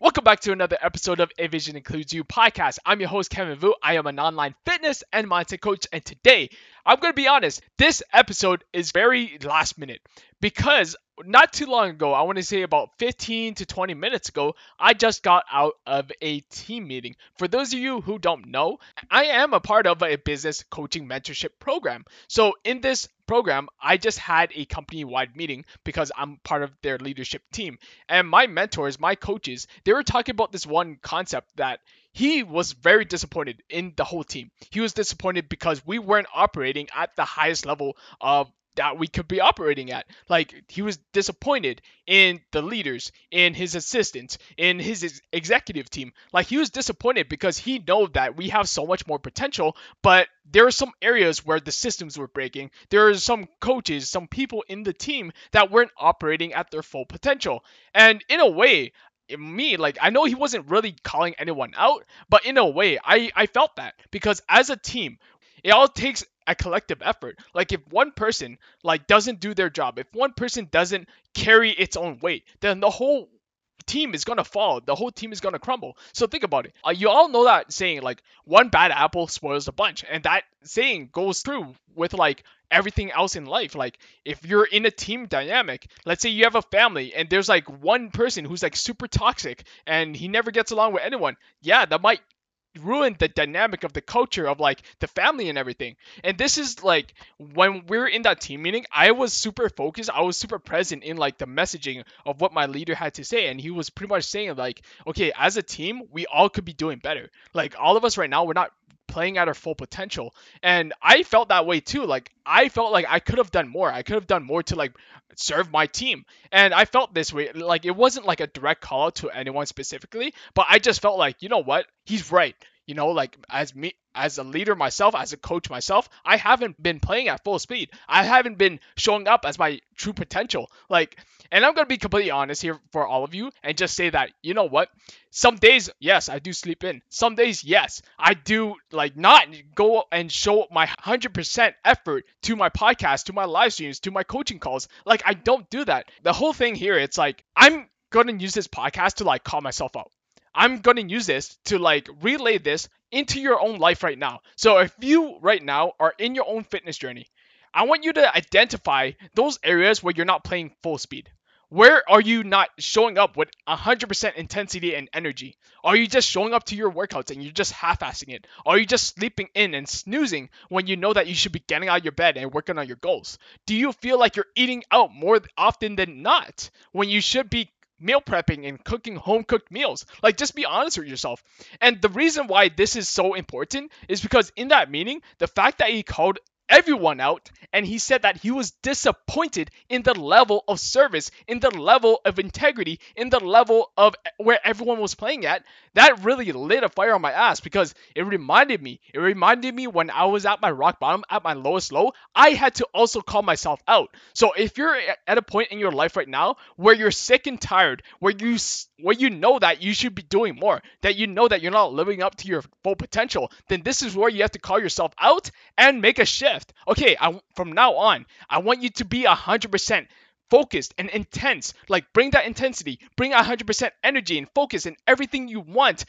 Welcome back to another episode of A Vision Includes You podcast. I'm your host, Kevin Vu. I am an online fitness and mindset coach. And today, I'm going to be honest, this episode is very last minute because not too long ago, I want to say about 15 to 20 minutes ago, I just got out of a team meeting. For those of you who don't know, I am a part of a business coaching mentorship program. So, in this program, I just had a company wide meeting because I'm part of their leadership team. And my mentors, my coaches, they were talking about this one concept that he was very disappointed in the whole team. He was disappointed because we weren't operating at the highest level of that we could be operating at. Like he was disappointed in the leaders, in his assistants, in his executive team. Like he was disappointed because he know that we have so much more potential, but there are some areas where the systems were breaking. There are some coaches, some people in the team that weren't operating at their full potential. And in a way, me like i know he wasn't really calling anyone out but in a way i i felt that because as a team it all takes a collective effort. Like if one person like doesn't do their job, if one person doesn't carry its own weight, then the whole team is gonna fall. The whole team is gonna crumble. So think about it. Uh, you all know that saying like one bad apple spoils the bunch, and that saying goes through with like everything else in life. Like if you're in a team dynamic, let's say you have a family and there's like one person who's like super toxic and he never gets along with anyone. Yeah, that might ruined the dynamic of the culture of like the family and everything. And this is like when we are in that team meeting, I was super focused. I was super present in like the messaging of what my leader had to say. And he was pretty much saying like, okay, as a team, we all could be doing better. Like all of us right now, we're not playing at her full potential. And I felt that way too. Like I felt like I could have done more. I could have done more to like serve my team. And I felt this way. Like it wasn't like a direct call out to anyone specifically, but I just felt like, you know what? He's right. You know, like as me as a leader myself, as a coach myself, I haven't been playing at full speed. I haven't been showing up as my true potential. Like and I'm to be completely honest here for all of you and just say that, you know what? Some days, yes, I do sleep in. Some days, yes, I do like not go and show my 100% effort to my podcast, to my live streams, to my coaching calls. Like I don't do that. The whole thing here, it's like I'm to use this podcast to like call myself out. I'm going to use this to like relay this into your own life right now. So if you right now are in your own fitness journey, I want you to identify those areas where you're not playing full speed. Where are you not showing up with 100% intensity and energy? Are you just showing up to your workouts and you're just half-assing it? Are you just sleeping in and snoozing when you know that you should be getting out of your bed and working on your goals? Do you feel like you're eating out more often than not when you should be meal prepping and cooking home cooked meals. Like, just be honest with yourself. And the reason why this is so important is because in that meeting, the fact that he called everyone out and he said that he was disappointed in the level of service in the level of integrity in the level of where everyone was playing at that really lit a fire on my ass because it reminded me it reminded me when i was at my rock bottom at my lowest low i had to also call myself out so if you're at a point in your life right now where you're sick and tired where you where you know that you should be doing more that you know that you're not living up to your full potential then this is where you have to call yourself out and make a shift. Okay, I, from now on, I want you to be 100% focused and intense. Like, bring that intensity, bring 100% energy and focus and everything you want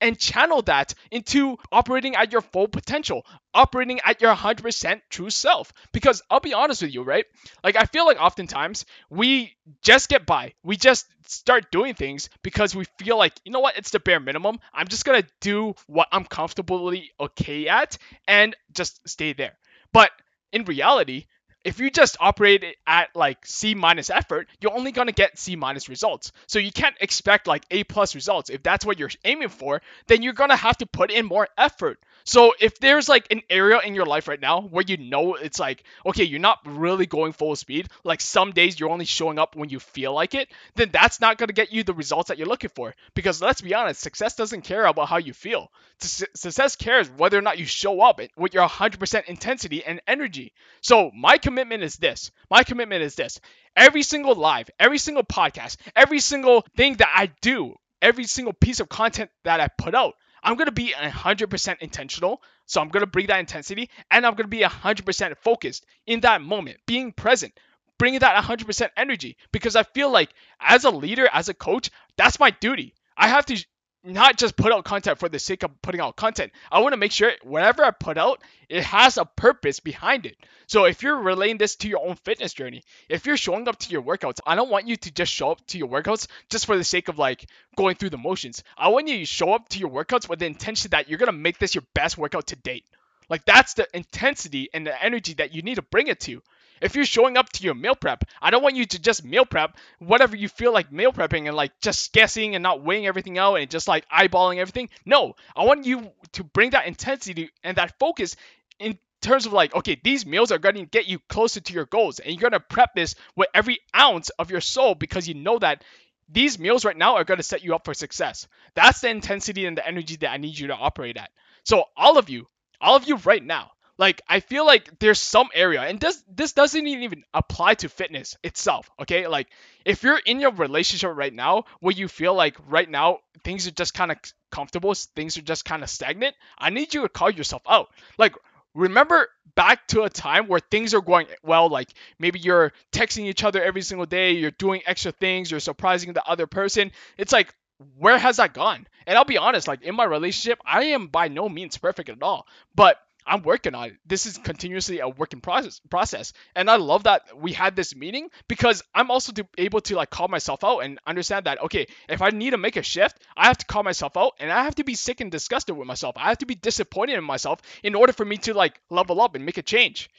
and channel that into operating at your full potential, operating at your 100% true self. Because I'll be honest with you, right? Like, I feel like oftentimes we just get by. We just start doing things because we feel like, you know what, it's the bare minimum. I'm just gonna do what I'm comfortably okay at and just stay there. But in reality, if you just operate at like C minus effort, you're only gonna get C minus results. So you can't expect like A plus results. If that's what you're aiming for, then you're gonna have to put in more effort. So if there's like an area in your life right now where you know it's like, okay, you're not really going full speed, like some days you're only showing up when you feel like it, then that's not going to get you the results that you're looking for. Because let's be honest, success doesn't care about how you feel. Success cares whether or not you show up with your 100% intensity and energy. So my commitment is this. My commitment is this. Every single live, every single podcast, every single thing that I do, every single piece of content that I put out, I'm going to be 100% intentional. So I'm going to bring that intensity and I'm going to be 100% focused in that moment, being present, bringing that 100% energy because I feel like as a leader, as a coach, that's my duty. I have to not just put out content for the sake of putting out content. I want to make sure whatever I put out, it has a purpose behind it. So if you're relaying this to your own fitness journey, if you're showing up to your workouts, I don't want you to just show up to your workouts just for the sake of like going through the motions. I want you to show up to your workouts with the intention that you're going to make this your best workout to date. Like that's the intensity and the energy that you need to bring it to. If you're showing up to your meal prep, I don't want you to just meal prep whatever you feel like meal prepping and like just guessing and not weighing everything out and just like eyeballing everything. No, I want you to bring that intensity and that focus in terms of like, okay, these meals are going to get you closer to your goals and you're going to prep this with every ounce of your soul because you know that these meals right now are going to set you up for success. That's the intensity and the energy that I need you to operate at. So all of you, all of you right now, like I feel like there's some area, and this this doesn't even apply to fitness itself. Okay, like if you're in your relationship right now where you feel like right now things are just kind of comfortable, things are just kind of stagnant, I need you to call yourself out. Like remember back to a time where things are going well like maybe you're texting each other every single day you're doing extra things you're surprising the other person it's like where has that gone and i'll be honest like in my relationship i am by no means perfect at all but I'm working on it. This is continuously a working process process. And I love that we had this meeting because I'm also to, able to like call myself out and understand that okay, if I need to make a shift, I have to call myself out and I have to be sick and disgusted with myself. I have to be disappointed in myself in order for me to like level up and make a change.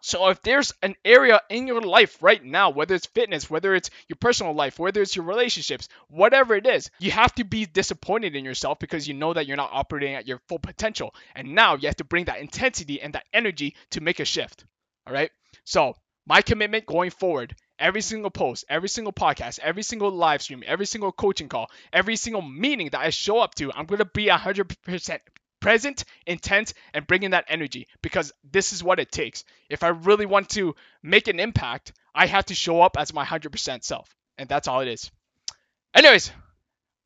So if there's an area in your life right now, whether it's fitness, whether it's your personal life, whether it's your relationships, whatever it is, you have to be disappointed in yourself because you know that you're not operating at your full potential. And now you have to bring that intensity and that energy to make a shift. All right? So, my commitment going forward every single post, every single podcast, every single live stream, every single coaching call, every single meeting that I show up to, I'm going to be 100% present, intent, and bring in that energy because this is what it takes. If I really want to make an impact, I have to show up as my 100% self. And that's all it is. Anyways,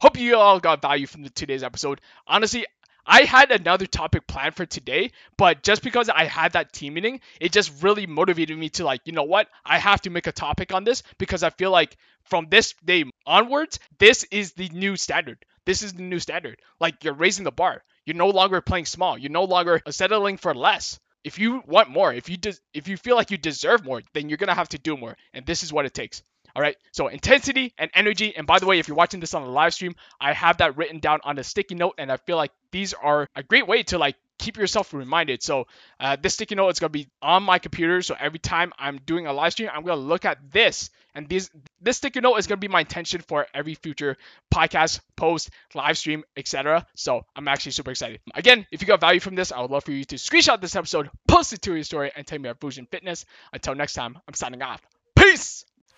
hope you all got value from the, today's episode. Honestly, I had another topic planned for today, but just because I had that team meeting, it just really motivated me to like, you know what? I have to make a topic on this because I feel like from this day onwards, this is the new standard. This is the new standard. Like you're raising the bar. You're no longer playing small. You're no longer settling for less. If you want more, if you de- if you feel like you deserve more, then you're gonna have to do more, and this is what it takes. All right. So intensity and energy. And by the way, if you're watching this on the live stream, I have that written down on a sticky note, and I feel like these are a great way to like keep yourself reminded. So uh, this sticky note is gonna be on my computer. So every time I'm doing a live stream, I'm gonna look at this, and this this sticky note is gonna be my intention for every future podcast, post, live stream, etc. So I'm actually super excited. Again, if you got value from this, I would love for you to screenshot this episode, post it to your story, and tag me at Vusion Fitness. Until next time, I'm signing off. Peace.